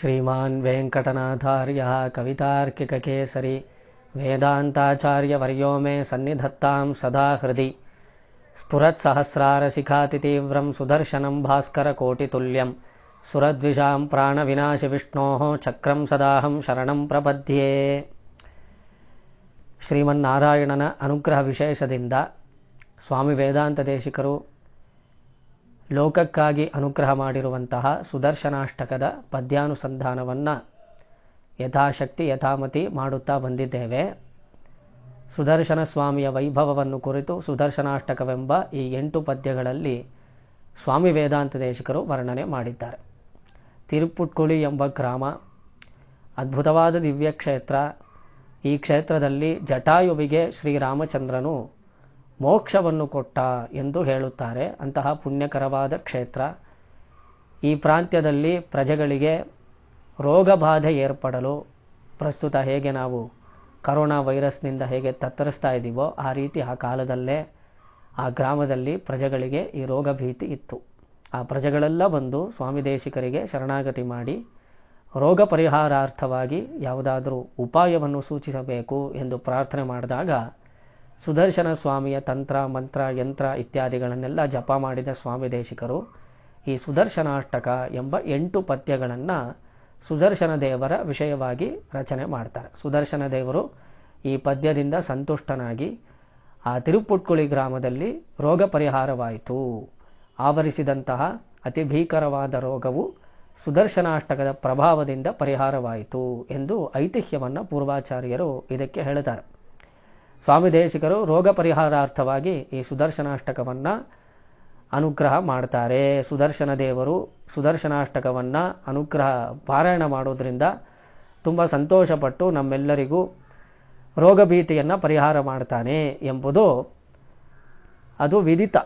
श्रीमान् वेङ्कटनाथार्यः कवितार्किककेसरी वेदान्ताचार्यवर्यो मे सन्निधत्तां सदा हृदि स्फुरत्सहस्रारशिखातितीव्रं सुदर्शनं भास्करकोटितुल्यं सुरद्विषां प्राणविनाशविष्णोः ಚಕ್ರಂ ಸದಾಹಂ ಶರಣಂ ಪ್ರಪದ್ಯೆ ಶ್ರೀಮನ್ನಾರಾಯಣನ ಅನುಗ್ರಹ ವಿಶೇಷದಿಂದ ಸ್ವಾಮಿ ವೇದಾಂತ ದೇಶಿಕರು ಲೋಕಕ್ಕಾಗಿ ಅನುಗ್ರಹ ಮಾಡಿರುವಂತಹ ಸುದರ್ಶನಾಷ್ಟಕದ ಪದ್ಯಾನುಸಂಧಾನವನ್ನು ಯಥಾಶಕ್ತಿ, ಯಥಾಮತಿ ಮಾಡುತ್ತಾ ಬಂದಿದ್ದೇವೆ. ಸುದರ್ಶನ ಸ್ವಾಮಿಯ ವೈಭವವನ್ನು ಕುರಿತು ಸುದರ್ಶನಾಷ್ಟಕವೆಂಬ ಈ ಎಂಟು ಪದ್ಯಗಳಲ್ಲಿ ಸ್ವಾಮಿ ವೇದಾಂತ ದೇಶಕರು ವರ್ಣನೆ ಮಾಡಿದ್ದಾರೆ. ತಿರುಪುಟ್ಕುಳಿ ಎಂಬ ಗ್ರಾಮ, ಅದ್ಭುತವಾದ ದಿವ್ಯ ಕ್ಷೇತ್ರ ಈ ಕ್ಷೇತ್ರದಲ್ಲಿ ಜಟಾಯುವಿಗೆ ಶ್ರೀರಾಮಚಂದ್ರನು ಮೋಕ್ಷವನ್ನು ಕೊಟ್ಟ ಎಂದು ಹೇಳುತ್ತಾರೆ. ಅಂತಹ ಪುಣ್ಯಕರವಾದ ಕ್ಷೇತ್ರ. ಈ ಪ್ರಾಂತ್ಯದಲ್ಲಿ ಪ್ರಜೆಗಳಿಗೆ ರೋಗಬಾಧೆ ಏರ್ಪಡಲು ಪ್ರಸ್ತುತ ಹೇಗೆ ನಾವು ಕರೋನಾ ವೈರಸ್ನಿಂದ ಹೇಗೆ ತತ್ತರಿಸ್ತಾ ಇದ್ದೀವೋ ಆ ರೀತಿ ಆ ಕಾಲದಲ್ಲೇ ಆ ಗ್ರಾಮದಲ್ಲಿ ಪ್ರಜೆಗಳಿಗೆ ಈ ರೋಗ ಭೀತಿ ಇತ್ತು. ಆ ಪ್ರಜೆಗಳೆಲ್ಲ ಬಂದು ಸ್ವಾಮಿ ದೇಶಿಕರಿಗೆ ಶರಣಾಗತಿ ಮಾಡಿ ರೋಗ ಪರಿಹಾರಾರ್ಥವಾಗಿ ಯಾವುದಾದರೂ ಉಪಾಯವನ್ನು ಸೂಚಿಸಬೇಕು ಎಂದು ಪ್ರಾರ್ಥನೆ ಮಾಡಿದಾಗ ಸುದರ್ಶನ ಸ್ವಾಮಿಯ ತಂತ್ರ, ಮಂತ್ರ, ಯಂತ್ರ ಇತ್ಯಾದಿಗಳನ್ನೆಲ್ಲ ಜಪ ಮಾಡಿದ ಸ್ವಾಮಿ ದೇಶಿಕರು. ಈ ಸುದರ್ಶನಾಷ್ಟಕ ಎಂಬ ಎಂಟು ಪದ್ಯಗಳನ್ನು ಸುದರ್ಶನ ದೇವರ ವಿಷಯವಾಗಿ ರಚನೆ ಮಾಡ್ತಾರೆ. ಸುದರ್ಶನ ದೇವರು ಈ ಪದ್ಯದಿಂದ ಸಂತುಷ್ಟನಾಗಿ ಆ ತಿರುಪುಟ್ಕುಳಿ ಗ್ರಾಮದಲ್ಲಿ ರೋಗ ಪರಿಹಾರವಾಯಿತು. ಆವರಿಸಿದಂತಹ ಅತಿ ಭೀಕರವಾದ ರೋಗವು ಸುದರ್ಶನಾಷ್ಟಕದ ಪ್ರಭಾವದಿಂದ ಪರಿಹಾರವಾಯಿತು ಎಂದು ಐತಿಹ್ಯವನ್ನು ಪೂರ್ವಾಚಾರ್ಯರು ಇದಕ್ಕೆ ಹೇಳ್ತಾರೆ. ಸ್ವಾಮಿ ದೇಶಿಕರು ರೋಗ ಪರಿಹಾರಾರ್ಥವಾಗಿ ಈ ಸುದರ್ಶನಾಷ್ಟಕವನ್ನು ಅನುಗ್ರಹ ಮಾಡ್ತಾರೆ. ಸುದರ್ಶನ ದೇವರು ಸುದರ್ಶನಾಷ್ಟಕವನ್ನು ಅನುಗ್ರಹ ಪಾರಾಯಣ ಮಾಡೋದ್ರಿಂದ ತುಂಬ ಸಂತೋಷಪಟ್ಟು ನಮ್ಮೆಲ್ಲರಿಗೂ ರೋಗ ಭೀತಿಯನ್ನು ಪರಿಹಾರ ಮಾಡ್ತಾನೆ ಎಂಬುದು ಅದು ವಿದಿತ.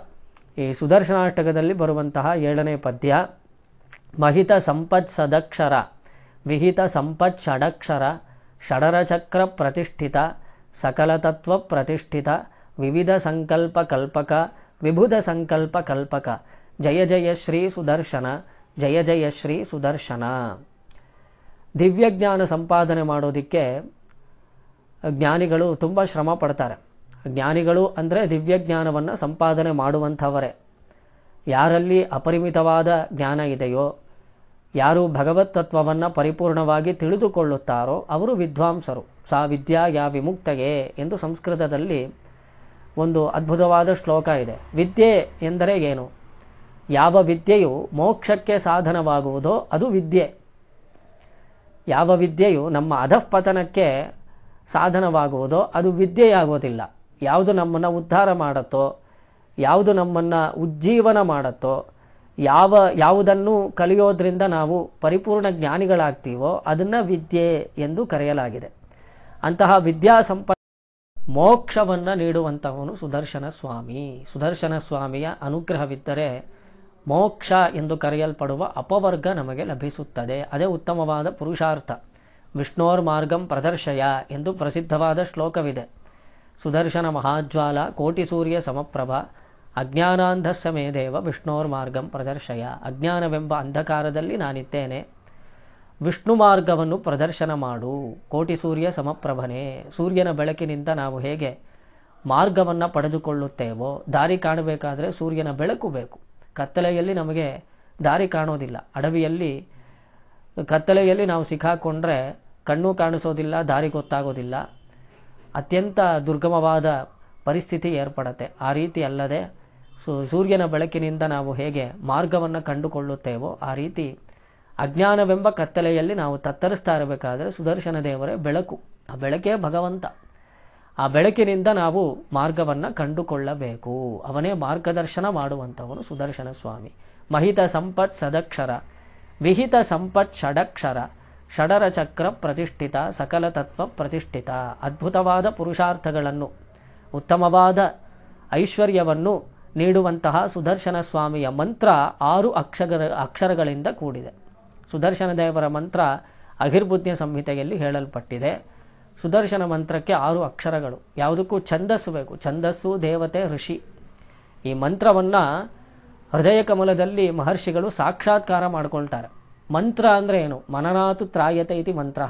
ಈ ಸುದರ್ಶನಾಷ್ಟಕದಲ್ಲಿ ಬರುವಂತಹ ಏಳನೇ ಪದ್ಯ, ಮಹಿತ ಸಂಪತ್ ಸದಕ್ಷರ, ವಿಹಿತ ಸಂಪತ್ ಷಡಕ್ಷರ, ಷಡರಚಕ್ರ ಪ್ರತಿಷ್ಠಿತ ಸಕಲತತ್ವ ಪ್ರತಿಷ್ಠಿತ ವಿವಿಧ ಸಂಕಲ್ಪ ಕಲ್ಪಕ, ವಿಭುಧ ಸಂಕಲ್ಪ ಕಲ್ಪಕ. ಜಯ ಜಯ ಶ್ರೀ ಸುದರ್ಶನ, ಜಯ ಜಯ ಶ್ರೀ ಸುದರ್ಶನ. ದಿವ್ಯಜ್ಞಾನ ಸಂಪಾದನೆ ಮಾಡೋದಕ್ಕೆ ಜ್ಞಾನಿಗಳು ತುಂಬ ಶ್ರಮ ಪಡ್ತಾರೆ. ಜ್ಞಾನಿಗಳು ಅಂದರೆ ದಿವ್ಯಜ್ಞಾನವನ್ನು ಸಂಪಾದನೆ ಮಾಡುವಂಥವರೇ. ಯಾರಲ್ಲಿ ಅಪರಿಮಿತವಾದ ಜ್ಞಾನ ಇದೆಯೋ ಯಾರು ಭಗವತ್ ತತ್ವವನ್ನು ಪರಿಪೂರ್ಣವಾಗಿ ತಿಳಿದುಕೊಳ್ಳುತ್ತಾರೋ ಅವರು ವಿದ್ವಾಂಸರು. ಸಾ ವಿದ್ಯಾ ಯಾ ವಿಮುಕ್ತಗೆ ಎಂದು ಸಂಸ್ಕೃತದಲ್ಲಿ ಒಂದು ಅದ್ಭುತವಾದ ಶ್ಲೋಕ ಇದೆ. ವಿದ್ಯೆ ಎಂದರೆ ಏನು? ಯಾವ ವಿದ್ಯೆಯು ಮೋಕ್ಷಕ್ಕೆ ಸಾಧನವಾಗುವುದೋ ಅದು ವಿದ್ಯೆ. ಯಾವ ವಿದ್ಯೆಯು ನಮ್ಮ ಅಧಃಪತನಕ್ಕೆ ಸಾಧನವಾಗುವುದೋ ಅದು ವಿದ್ಯೆಯಾಗೋದಿಲ್ಲ ಯಾವುದು ನಮ್ಮನ್ನು ಉದ್ಧಾರ ಮಾಡುತ್ತೋ, ಯಾವುದು ನಮ್ಮನ್ನು ಉಜ್ಜೀವನ ಮಾಡುತ್ತೋ ಯಾವ, ಯಾವುದನ್ನು ಕಲಿಯೋದ್ರಿಂದ ನಾವು ಪರಿಪೂರ್ಣ ಜ್ಞಾನಿಗಳಾಗ್ತೀವೋ ಅದನ್ನು ವಿದ್ಯೆ ಎಂದು ಕರೆಯಲಾಗಿದೆ. ಅಂತಹ ವಿದ್ಯಾ ಸಂಪ ಮೋಕ್ಷವನ್ನು ನೀಡುವಂತಹವನು ಸುದರ್ಶನ ಸ್ವಾಮಿ. ಸುದರ್ಶನ ಸ್ವಾಮಿಯ ಅನುಗ್ರಹವಿದ್ದರೆ ಮೋಕ್ಷ ಎಂದು ಕರೆಯಲ್ಪಡುವ ಅಪವರ್ಗ ನಮಗೆ ಲಭಿಸುತ್ತದೆ. ಅದೇ ಉತ್ತಮವಾದ ಪುರುಷಾರ್ಥ. ವಿಷ್ಣೋರ್ ಮಾರ್ಗಂ ಪ್ರದರ್ಶಯ ಎಂದು ಪ್ರಸಿದ್ಧವಾದ ಶ್ಲೋಕವಿದೆ. ಸುದರ್ಶನ ಮಹಾಜ್ವಾಲ, ಕೋಟಿ ಸೂರ್ಯ ಸಮಪ್ರಭ ಅಜ್ಞಾನಾಂಧಸ್ಯ ಮೇ ದೇವ ವಿಷ್ಣೋರ್ ಮಾರ್ಗಂ ಪ್ರದರ್ಶಯ. ಅಜ್ಞಾನವೆಂಬ ಅಂಧಕಾರದಲ್ಲಿ ನಾನಿದ್ದೇನೆ. ವಿಷ್ಣು ಮಾರ್ಗವನ್ನು ಪ್ರದರ್ಶನ ಮಾಡು. ಕೋಟಿ ಸೂರ್ಯ ಸಮಪ್ರಭನೆ. ಸೂರ್ಯನ ಬೆಳಕಿನಿಂದ ನಾವು ಹೇಗೆ ಮಾರ್ಗವನ್ನು ಪಡೆದುಕೊಳ್ಳುತ್ತೇವೋ, ದಾರಿ ಕಾಣಬೇಕಾದರೆ ಸೂರ್ಯನ ಬೆಳಕು ಬೇಕು. ಕತ್ತಲೆಯಲ್ಲಿ ನಮಗೆ ದಾರಿ ಕಾಣೋದಿಲ್ಲ. ಅಡವಿಯಲ್ಲಿ, ಕತ್ತಲೆಯಲ್ಲಿ ನಾವು ಸಿಕ್ಕಾಕೊಂಡ್ರೆ ಕಣ್ಣು ಕಾಣಿಸೋದಿಲ್ಲ, ದಾರಿ ಗೊತ್ತಾಗೋದಿಲ್ಲ. ಅತ್ಯಂತ ದುರ್ಗಮವಾದ ಪರಿಸ್ಥಿತಿ ಏರ್ಪಡತ್ತೆ. ಆ ರೀತಿ ಅಲ್ಲದೆ ಸೂರ್ಯನ ಬೆಳಕಿನಿಂದ ನಾವು ಹೇಗೆ ಮಾರ್ಗವನ್ನು ಕಂಡುಕೊಳ್ಳುತ್ತೇವೋ ಆ ರೀತಿ ಅಜ್ಞಾನವೆಂಬ ಕತ್ತಲೆಯಲ್ಲಿ ನಾವು ತತ್ತರಿಸ್ತಾ ಇರಬೇಕಾದರೆ ಸುದರ್ಶನ ದೇವರೇ ಬೆಳಕು, ಆ ಬೆಳಕೇ ಭಗವಂತ. ಆ ಬೆಳಕಿನಿಂದ ನಾವು ಮಾರ್ಗವನ್ನು ಕಂಡುಕೊಳ್ಳಬೇಕು. ಅವನೇ ಮಾರ್ಗದರ್ಶನ ಮಾಡುವಂಥವನು ಸುದರ್ಶನ ಸ್ವಾಮಿ. ಮಹಿತ ಸಂಪತ್ ಸದಕ್ಷರ, ವಿಹಿತ ಸಂಪತ್ ಷಡಕ್ಷರ, ಷಡರ ಚಕ್ರ ಪ್ರತಿಷ್ಠಿತ, ಸಕಲ ತತ್ವ ಪ್ರತಿಷ್ಠಿತ. ಅದ್ಭುತವಾದ ಪುರುಷಾರ್ಥಗಳನ್ನು, ಉತ್ತಮವಾದ ಐಶ್ವರ್ಯವನ್ನು ನೀಡುವಂತಹ ಸುದರ್ಶನ ಸ್ವಾಮಿಯ ಮಂತ್ರ ಆರು ಅಕ್ಷರ ಅಕ್ಷರಗಳಿಂದ ಕೂಡಿದೆ. ಸುದರ್ಶನ ದೇವರ ಮಂತ್ರ ಅಹಿರ್ಬುದ್ಧ ಸಂಹಿತೆಯಲ್ಲಿ ಹೇಳಲ್ಪಟ್ಟಿದೆ. ಸುದರ್ಶನ ಮಂತ್ರಕ್ಕೆ ಆರು ಅಕ್ಷರಗಳು. ಯಾವುದಕ್ಕೂ ಛಂದಸ್ಸು ಬೇಕು. ಛಂದಸ್ಸು, ದೇವತೆ, ಋಷಿ. ಈ ಮಂತ್ರವನ್ನು ಹೃದಯ ಕಮಲದಲ್ಲಿ ಮಹರ್ಷಿಗಳು ಸಾಕ್ಷಾತ್ಕಾರ ಮಾಡಿಕೊಳ್ತಾರೆ. ಮಂತ್ರ ಅಂದರೆ ಏನು? ಮನನಾತು ತ್ರಾಯತೆ ಇತಿ ಮಂತ್ರ.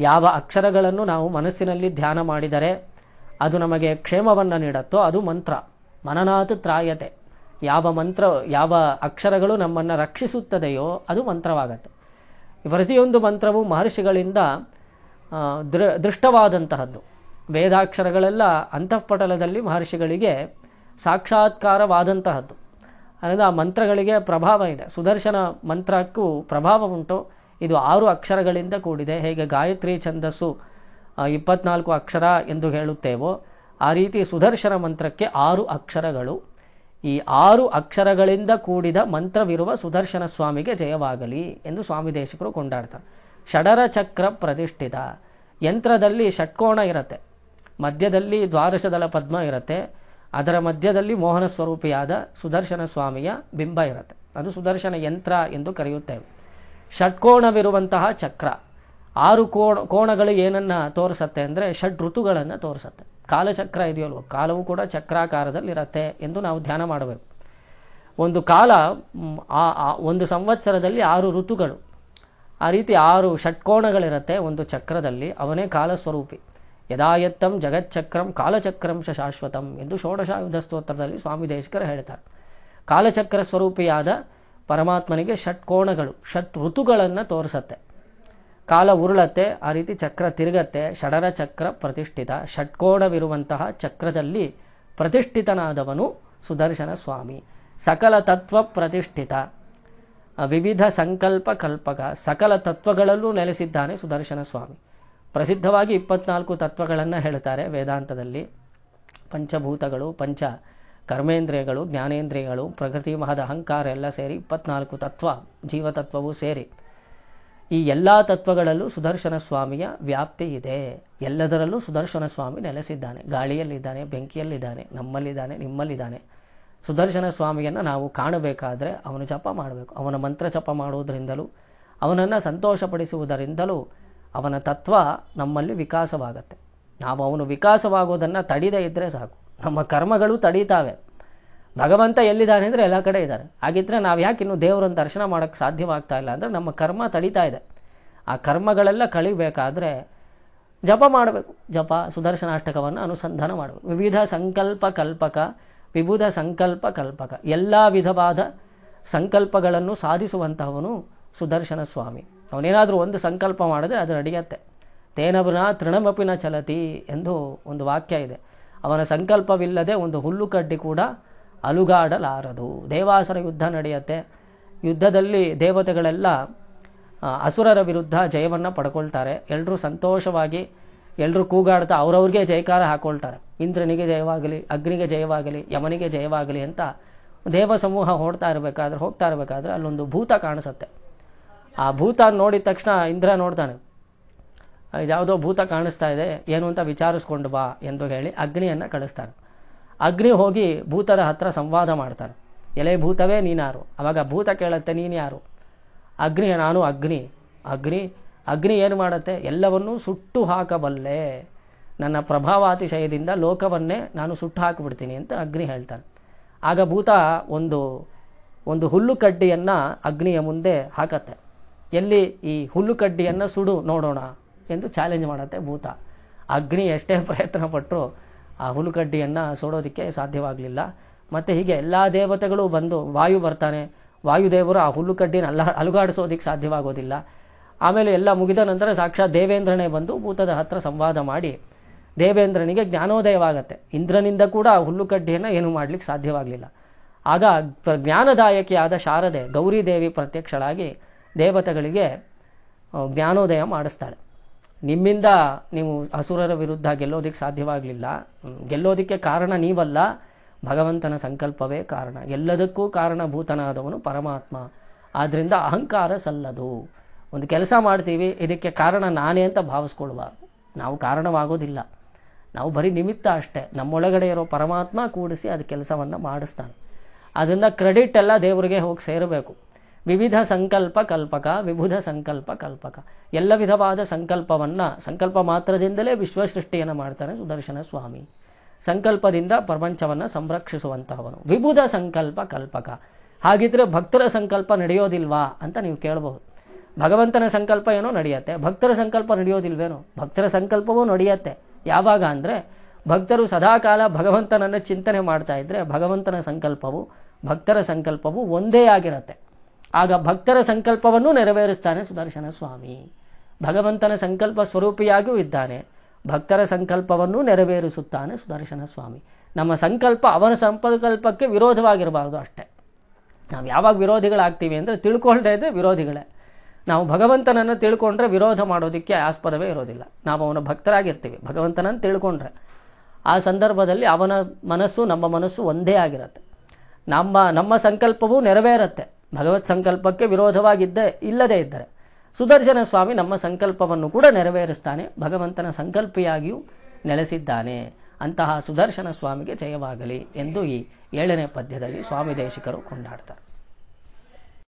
ಯಾವ ಅಕ್ಷರಗಳನ್ನು ನಾವು ಮನಸ್ಸಿನಲ್ಲಿ ಧ್ಯಾನ ಮಾಡಿದರೆ ಅದು ನಮಗೆ ಕ್ಷೇಮವನ್ನು ನೀಡುತ್ತೋ ಅದು ಮಂತ್ರ. ಮನನಾತು ತ್ರಾಯತೆ. ಯಾವ ಮಂತ್ರ, ಯಾವ ಅಕ್ಷರಗಳು ನಮ್ಮನ್ನು ರಕ್ಷಿಸುತ್ತದೆಯೋ ಅದು ಮಂತ್ರವಾಗತ್ತೆ. ಪ್ರತಿಯೊಂದು ಮಂತ್ರವು ಮಹರ್ಷಿಗಳಿಂದ ದೃ, ದೃಷ್ಟವಾದಂತಹದ್ದು. ವೇದಾಕ್ಷರಗಳೆಲ್ಲ ಅಂತಃಪಟಲದಲ್ಲಿ ಮಹರ್ಷಿಗಳಿಗೆ ಸಾಕ್ಷಾತ್ಕಾರವಾದಂತಹದ್ದು. ಅಂದರೆ ಆ ಮಂತ್ರಗಳಿಗೆ ಪ್ರಭಾವ ಇದೆ. ಸುದರ್ಶನ ಮಂತ್ರಕ್ಕೂ ಪ್ರಭಾವ ಉಂಟು. ಇದು ಆರು ಅಕ್ಷರಗಳಿಂದ ಕೂಡಿದೆ. ಹೇಗೆ ಗಾಯತ್ರಿ ಛಂದಸ್ಸು ಇಪ್ಪತ್ನಾಲ್ಕು ಅಕ್ಷರ ಎಂದು ಹೇಳುತ್ತೇವೋ ಆ ರೀತಿ ಸುದರ್ಶನ ಮಂತ್ರಕ್ಕೆ ಆರು ಅಕ್ಷರಗಳು. ಈ ಆರು ಅಕ್ಷರಗಳಿಂದ ಕೂಡಿದ ಮಂತ್ರವಿರುವ ಸುದರ್ಶನ ಸ್ವಾಮಿಗೆ ಜಯವಾಗಲಿ ಎಂದು ಸ್ವಾಮಿ ದೇಶಿಕರು ಕೊಂಡಾಡ್ತಾರೆ. ಷಡರ ಚಕ್ರ ಪ್ರತಿಷ್ಠಿತ. ಯಂತ್ರದಲ್ಲಿ ಷಟ್ಕೋಣ ಇರುತ್ತೆ. ಮಧ್ಯದಲ್ಲಿ ದ್ವಾದಶದಳ ಪದ್ಮ ಇರುತ್ತೆ. ಅದರ ಮಧ್ಯದಲ್ಲಿ ಮೋಹನ ಸ್ವರೂಪಿಯಾದ ಸುದರ್ಶನ ಸ್ವಾಮಿಯ ಬಿಂಬ ಇರುತ್ತೆ. ಅದು ಸುದರ್ಶನ ಯಂತ್ರ ಎಂದು ಕರೆಯುತ್ತೇವೆ. ಷಟ್ಕೋಣವಿರುವಂತಹ ಚಕ್ರ. ಆರು ಕೋಣ ಕೋಣಗಳು ಏನನ್ನ ತೋರಿಸತ್ತೆ ಅಂದರೆ ಷಡ್ ಋತುಗಳನ್ನು ತೋರಿಸತ್ತೆ. ಕಾಲಚಕ್ರ ಇದೆಯಲ್ವ? ಕಾಲವು ಕೂಡ ಚಕ್ರಾಕಾರದಲ್ಲಿರತ್ತೆ ಎಂದು ನಾವು ಧ್ಯಾನ ಮಾಡಬೇಕು. ಒಂದು ಕಾಲ ಆ ಒಂದು ಸಂವತ್ಸರದಲ್ಲಿ ಆರು ಋತುಗಳು. ಆ ರೀತಿ ಆರು ಷಟ್ಕೋಣಗಳಿರತ್ತೆ ಒಂದು ಚಕ್ರದಲ್ಲಿ, ಅವನೇ ಕಾಲಸ್ವರೂಪಿ. ಯದಾಯತ್ತಂ ಜಗಚ್ಚಕ್ರಂ ಕಾಲಚಕ್ರಂ ಶ ಶಾಶ್ವತಂ ಎಂದು ಷೋಡಶಾಯುಧ ಸ್ತೋತ್ರದಲ್ಲಿ ಸ್ವಾಮಿ ದೇಶಕರು ಹೇಳ್ತಾರೆ. ಕಾಲಚಕ್ರ ಸ್ವರೂಪಿಯಾದ ಪರಮಾತ್ಮನಿಗೆ ಷಟ್ಕೋಣಗಳು ಷಟ್ ಋತುಗಳನ್ನು ತೋರಿಸತ್ತೆ. ಕಾಲ ಉರುಳತ್ತೆ, ಆ ರೀತಿ ಚಕ್ರ ತಿರುಗತ್ತೆ, ಷಡರ ಚಕ್ರ ಪ್ರತಿಷ್ಠಿತ, ಷಟ್ಕೋಣವಿರುವಂತಹ ಚಕ್ರದಲ್ಲಿ ಪ್ರತಿಷ್ಠಿತನಾದವನು ಸುದರ್ಶನ ಸ್ವಾಮಿ. ಸಕಲ ತತ್ವ ಪ್ರತಿಷ್ಠಿತ. ವಿವಿಧ ಸಂಕಲ್ಪ ಕಲ್ಪಕ, ಸಕಲ ತತ್ವಗಳಲ್ಲೂ ನೆಲೆಸಿದ್ದಾನೆ ಸುದರ್ಶನ ಸ್ವಾಮಿ. ಪ್ರಸಿದ್ಧವಾಗಿ ಇಪ್ಪತ್ನಾಲ್ಕು ತತ್ವಗಳನ್ನು ಹೇಳ್ತಾರೆ ವೇದಾಂತದಲ್ಲಿ. ಪಂಚಭೂತಗಳು, ಪಂಚ ಕರ್ಮೇಂದ್ರಿಯಗಳು, ಜ್ಞಾನೇಂದ್ರಿಯಗಳು, ಪ್ರಕೃತಿ, ಮಹದ, ಅಹಂಕಾರ ಎಲ್ಲ ಸೇರಿ ಇಪ್ಪತ್ನಾಲ್ಕು ತತ್ವ, ಜೀವತತ್ವವೂ ಸೇರಿ. ಈ ಎಲ್ಲ ತತ್ವಗಳಲ್ಲೂ ಸುದರ್ಶನ ಸ್ವಾಮಿಯ ವ್ಯಾಪ್ತಿ ಇದೆ. ಎಲ್ಲದರಲ್ಲೂ ಸುದರ್ಶನ ಸ್ವಾಮಿ ನೆಲೆಸಿದ್ದಾನೆ. ಗಾಳಿಯಲ್ಲಿದ್ದಾನೆ, ಬೆಂಕಿಯಲ್ಲಿದ್ದಾನೆ, ನಮ್ಮಲ್ಲಿದ್ದಾನೆ, ನಿಮ್ಮಲ್ಲಿದ್ದಾನೆ. ಸುದರ್ಶನ ಸ್ವಾಮಿಯನ್ನು ನಾವು ಕಾಣಬೇಕಾದ್ರೆ ಅವನು ಜಪ ಮಾಡಬೇಕು. ಅವನ ಮಂತ್ರ ಜಪ ಮಾಡುವುದರಿಂದಲೂ, ಅವನನ್ನು ಸಂತೋಷಪಡಿಸುವುದರಿಂದಲೂ ಅವನ ತತ್ವ ನಮ್ಮಲ್ಲಿ ವಿಕಾಸವಾಗತ್ತೆ. ನಾವು ಅವನು ವಿಕಾಸವಾಗೋದನ್ನು ತಡಿದೇ ಇದ್ದರೆ ಸಾಕು. ನಮ್ಮ ಕರ್ಮಗಳು ತಡೀತಾವೆ. ಭಗವಂತ ಎಲ್ಲಿದ್ದಾನೆ ಅಂದರೆ ಎಲ್ಲ ಕಡೆ ಇದ್ದಾರೆ. ಹಾಗಿದ್ರೆ ನಾವು ಯಾಕೆ ಇನ್ನು ದೇವರನ್ನು ದರ್ಶನ ಮಾಡೋಕ್ಕೆ ಸಾಧ್ಯವಾಗ್ತಾ ಇಲ್ಲ ಅಂದರೆ ನಮ್ಮ ಕರ್ಮ ತಡೀತಾ ಇದೆ. ಆ ಕರ್ಮಗಳೆಲ್ಲ ಕಳಿಬೇಕಾದ್ರೆ ಜಪ ಮಾಡಬೇಕು. ಜಪ, ಸುದರ್ಶನಾಷ್ಟಕವನ್ನು ಅನುಸಂಧಾನ ಮಾಡಬೇಕು. ವಿವಿಧ ಸಂಕಲ್ಪ ಕಲ್ಪಕ ವಿಬುಧ ಸಂಕಲ್ಪ ಕಲ್ಪಕ. ಎಲ್ಲ ವಿಧವಾದ ಸಂಕಲ್ಪಗಳನ್ನು ಸಾಧಿಸುವಂತಹವನು ಸುದರ್ಶನ ಸ್ವಾಮಿ. ಅವನೇನಾದರೂ ಒಂದು ಸಂಕಲ್ಪ ಮಾಡಿದ್ರೆ ಅದು ನಡೆಯತ್ತೆ. ತೇನಬನ ತೃಣಮಪಿನ ಚಲತಿ ಎಂದು ಒಂದು ವಾಕ್ಯ ಇದೆ. ಅವನ ಸಂಕಲ್ಪವಿಲ್ಲದೆ ಒಂದು ಹುಲ್ಲು ಕಡ್ಡಿ ಕೂಡ ಅಲುಗಾಡಲಾರದು. ದೇವಾಸುರ ಯುದ್ಧ ನಡೆಯುತ್ತೆ. ಯುದ್ಧದಲ್ಲಿ ದೇವತೆಗಳೆಲ್ಲ ಅಸುರರ ವಿರುದ್ಧ ಜಯವನ್ನು ಪಡ್ಕೊಳ್ತಾರೆ. ಎಲ್ಲರೂ ಸಂತೋಷವಾಗಿ ಎಲ್ಲರೂ ಕೂಗಾಡ್ತಾ ಅವ್ರವ್ರಿಗೆ ಜಯಕಾರ ಹಾಕೊಳ್ತಾರೆ. ಇಂದ್ರನಿಗೆ ಜಯವಾಗಲಿ, ಅಗ್ನಿಗೆ ಜಯವಾಗಲಿ, ಯಮನಿಗೆ ಜಯವಾಗಲಿ ಅಂತ ದೇವ ಸಮೂಹ ಓಡ್ತಾ ಇರಬೇಕಾದ್ರೆ, ಹೋಗ್ತಾ ಇರಬೇಕಾದ್ರೆ ಅಲ್ಲೊಂದು ಭೂತ ಕಾಣಿಸುತ್ತೆ. ಆ ಭೂತ ನೋಡಿದ ತಕ್ಷಣ ಇಂದ್ರ ನೋಡ್ತಾನೆ ಯಾವುದೋ ಭೂತ ಕಾಣಿಸ್ತಾ ಇದೆ, ಏನು ಅಂತ ವಿಚಾರಿಸ್ಕೊಂಡು ಬಾ ಎಂದು ಹೇಳಿ ಅಗ್ನಿಯನ್ನು ಕಳಿಸ್ತಾನೆ. ಅಗ್ನಿ ಹೋಗಿ ಭೂತದ ಹತ್ರ ಸಂವಾದ ಮಾಡ್ತಾನೆ. ಎಲೆ ಭೂತವೇ ನೀನಾರು. ಅವಾಗ ಭೂತ ಕೇಳುತ್ತೆ ನೀನು ಯಾರು ಅಗ್ನಿ ನಾನು ಅಗ್ನಿ. ಅಗ್ನಿ ಅಗ್ನಿ ಏನು ಮಾಡುತ್ತೆ? ಎಲ್ಲವನ್ನೂ ಸುಟ್ಟು ಹಾಕಬಲ್ಲೆ. ನನ್ನ ಪ್ರಭಾವಾತಿಶಯದಿಂದ ಲೋಕವನ್ನೇ ನಾನು ಸುಟ್ಟು ಹಾಕಿಬಿಡ್ತೀನಿ ಅಂತ ಅಗ್ನಿ ಹೇಳ್ತಾನೆ. ಆಗ ಭೂತ ಒಂದು ಒಂದು ಹುಲ್ಲು ಕಡ್ಡಿಯನ್ನು ಅಗ್ನಿಯ ಮುಂದೆ ಹಾಕತ್ತೆ. ಎಲ್ಲಿ? ಈ ಹುಲ್ಲು ಕಡ್ಡಿಯನ್ನು ಸುಡು, ನೋಡೋಣ ಎಂದು ಚಾಲೆಂಜ್ ಮಾಡುತ್ತೆ ಭೂತ. ಅಗ್ನಿ ಎಷ್ಟೇ ಪ್ರಯತ್ನ ಪಟ್ಟರು ಆ ಹುಲ್ಲುಕಡ್ಡಿಯನ್ನು ಸೋಡೋದಿಕ್ಕೆ ಸಾಧ್ಯವಾಗಲಿಲ್ಲ. ಮತ್ತು ಹೀಗೆ ಎಲ್ಲ ದೇವತೆಗಳು ಬಂದು ವಾಯು ಬರ್ತಾನೆ. ವಾಯುದೇವರು ಆ ಹುಲ್ಲುಕಡ್ಡಿನ ಅಲ್ಲ, ಅಲುಗಾಡಿಸೋದಕ್ಕೆ ಸಾಧ್ಯವಾಗೋದಿಲ್ಲ. ಆಮೇಲೆ ಎಲ್ಲ ಮುಗಿದ ನಂತರ ಸಾಕ್ಷಾತ್ ದೇವೇಂದ್ರನೇ ಬಂದು ಭೂತದ ಹತ್ರ ಸಂವಾದ ಮಾಡಿ ದೇವೇಂದ್ರನಿಗೆ ಜ್ಞಾನೋದಯವಾಗತ್ತೆ. ಇಂದ್ರನಿಂದ ಕೂಡ ಆ ಹುಲ್ಲುಕಡ್ಡಿಯನ್ನು ಏನು ಮಾಡಲಿಕ್ಕೆ ಸಾಧ್ಯವಾಗಲಿಲ್ಲ. ಆಗ ಜ್ಞಾನದಾಯಕಿಯಾದ ಶಾರದೆ ಗೌರಿ ದೇವಿ ಪ್ರತ್ಯಕ್ಷಳಾಗಿ ದೇವತೆಗಳಿಗೆ ಜ್ಞಾನೋದಯ ಮಾಡಿಸ್ತಾಳೆ. ನಿಮ್ಮಿಂದ ನೀವು ಅಸುರರ ವಿರುದ್ಧ ಗೆಲ್ಲೋದಕ್ಕೆ ಸಾಧ್ಯವಾಗಲಿಲ್ಲ. ಗೆಲ್ಲೋದಕ್ಕೆ ಕಾರಣ ನೀವಲ್ಲ. ಭಗವಂತನ ಸಂಕಲ್ಪವೇ ಕಾರಣ. ಎಲ್ಲದಕ್ಕೂ ಕಾರಣಭೂತನಾದವನು ಪರಮಾತ್ಮ. ಆದ್ದರಿಂದ ಅಹಂಕಾರ ಸಲ್ಲದು. ಒಂದು ಕೆಲಸ ಮಾಡ್ತೀವಿ, ಇದಕ್ಕೆ ಕಾರಣ ನಾನೇ ಅಂತ ಭಾವಿಸ್ಕೊಳ್ಬಾರ್ದು ನಾವು ಕಾರಣವಾಗೋದಿಲ್ಲ. ನಾವು ಬರೀ ನಿಮಿತ್ತ ಅಷ್ಟೇ. ನಮ್ಮೊಳಗಡೆ ಇರೋ ಪರಮಾತ್ಮ ಕೂಡಿಸಿ ಅದು ಕೆಲಸವನ್ನು ಮಾಡಿಸ್ತಾನೆ. ಅದರಿಂದ ಕ್ರೆಡಿಟ್ ಎಲ್ಲ ದೇವರಿಗೆ ಹೋಗಿ ಸೇರಬೇಕು. ವಿವಿಧ ಸಂಕಲ್ಪ ಕಲ್ಪಕ ವಿಬುಧ ಸಂಕಲ್ಪ ಕಲ್ಪಕ. ಎಲ್ಲ ವಿಧವಾದ ಸಂಕಲ್ಪವನ್ನ, ಸಂಕಲ್ಪ ಮಾತ್ರದಿಂದಲೇ ವಿಶ್ವ ಸೃಷ್ಟಿಯನ್ನು ಮಾಡ್ತಾನೆ ಸುದರ್ಶನ ಸ್ವಾಮಿ. ಸಂಕಲ್ಪದಿಂದ ಪ್ರಪಂಚವನ್ನು ಸಂರಕ್ಷಿಸುವಂತಹವನು. ವಿಬುಧ ಸಂಕಲ್ಪ ಕಲ್ಪಕ. ಹಾಗಿದ್ರೆ ಭಕ್ತರ ಸಂಕಲ್ಪ ನಡೆಯೋದಿಲ್ವಾ ಅಂತ ನೀವು ಕೇಳಬಹುದು ಭಗವಂತನ ಸಂಕಲ್ಪ ಏನೋ ನಡೆಯುತ್ತೆ. ಭಕ್ತರ ಸಂಕಲ್ಪ ನಡೆಯೋದಿಲ್ವೇನೋ? ಭಕ್ತರ ಸಂಕಲ್ಪವೂ ನಡೆಯುತ್ತೆ. ಯಾವಾಗ ಅಂದರೆ, ಭಕ್ತರು ಸದಾಕಾಲ ಭಗವಂತನನ್ನು ಚಿಂತನೆ ಮಾಡ್ತಾ ಇದ್ರೆ ಭಗವಂತನ ಸಂಕಲ್ಪವು, ಭಕ್ತರ ಸಂಕಲ್ಪವು ಒಂದೇ ಆಗಿರುತ್ತೆ. ಆಗ ಭಕ್ತರ ಸಂಕಲ್ಪವನ್ನು ನೆರವೇರಿಸ್ತಾನೆ ಸುದರ್ಶನ ಸ್ವಾಮಿ. ಭಗವಂತನ ಸಂಕಲ್ಪ ಸ್ವರೂಪಿಯಾಗಿಯೂ ಇದ್ದಾನೆ. ಭಕ್ತರ ಸಂಕಲ್ಪವನ್ನು ನೆರವೇರಿಸುತ್ತಾನೆ ಸುದರ್ಶನ ಸ್ವಾಮಿ. ನಮ್ಮ ಸಂಕಲ್ಪ ಅವನ ಸಂಕಲ್ಪಕ್ಕೆ ವಿರೋಧವಾಗಿರಬಾರದು ಅಷ್ಟೇ. ನಾವು ಯಾವಾಗ ವಿರೋಧಿಗಳಾಗ್ತೀವಿ ಅಂದರೆ ತಿಳ್ಕೊಳ್ದೇ ಇದ್ದರೆ ವಿರೋಧಿಗಳೇ. ನಾವು ಭಗವಂತನನ್ನು ತಿಳ್ಕೊಂಡ್ರೆ ವಿರೋಧ ಮಾಡೋದಕ್ಕೆ ಆಸ್ಪದವೇ ಇರೋದಿಲ್ಲ. ನಾವು ಅವನ ಭಕ್ತರಾಗಿರ್ತೀವಿ. ಭಗವಂತನನ್ನು ತಿಳ್ಕೊಂಡ್ರೆ ಆ ಸಂದರ್ಭದಲ್ಲಿ ಅವನ ಮನಸ್ಸು ನಮ್ಮ ಮನಸ್ಸು ಒಂದೇ ಆಗಿರುತ್ತೆ. ನಮ್ಮ ನಮ್ಮ ಸಂಕಲ್ಪವೂ ನೆರವೇರುತ್ತೆ. ಭಗವತ್ ಸಂಕಲ್ಪಕ್ಕೆ ವಿರೋಧವಾಗಿದ್ದೇ ಇಲ್ಲದೇ ಇದ್ದರೆ ಸುದರ್ಶನ ಸ್ವಾಮಿ ನಮ್ಮ ಸಂಕಲ್ಪವನ್ನು ಕೂಡ ನೆರವೇರಿಸ್ತಾನೆ, ಭಗವಂತನ ಸಂಕಲ್ಪಿಯಾಗಿಯೂ ನೆಲೆಸಿದ್ದಾನೆ. ಅಂತಹ ಸುದರ್ಶನ ಸ್ವಾಮಿಗೆ ಜಯವಾಗಲಿ ಎಂದು ಈ ಏಳನೇ ಪದ್ಯದಲ್ಲಿ ಸ್ವಾಮಿ ದೇಶಿಕರು ಕೊಂಡಾಡ್ತಾರೆ.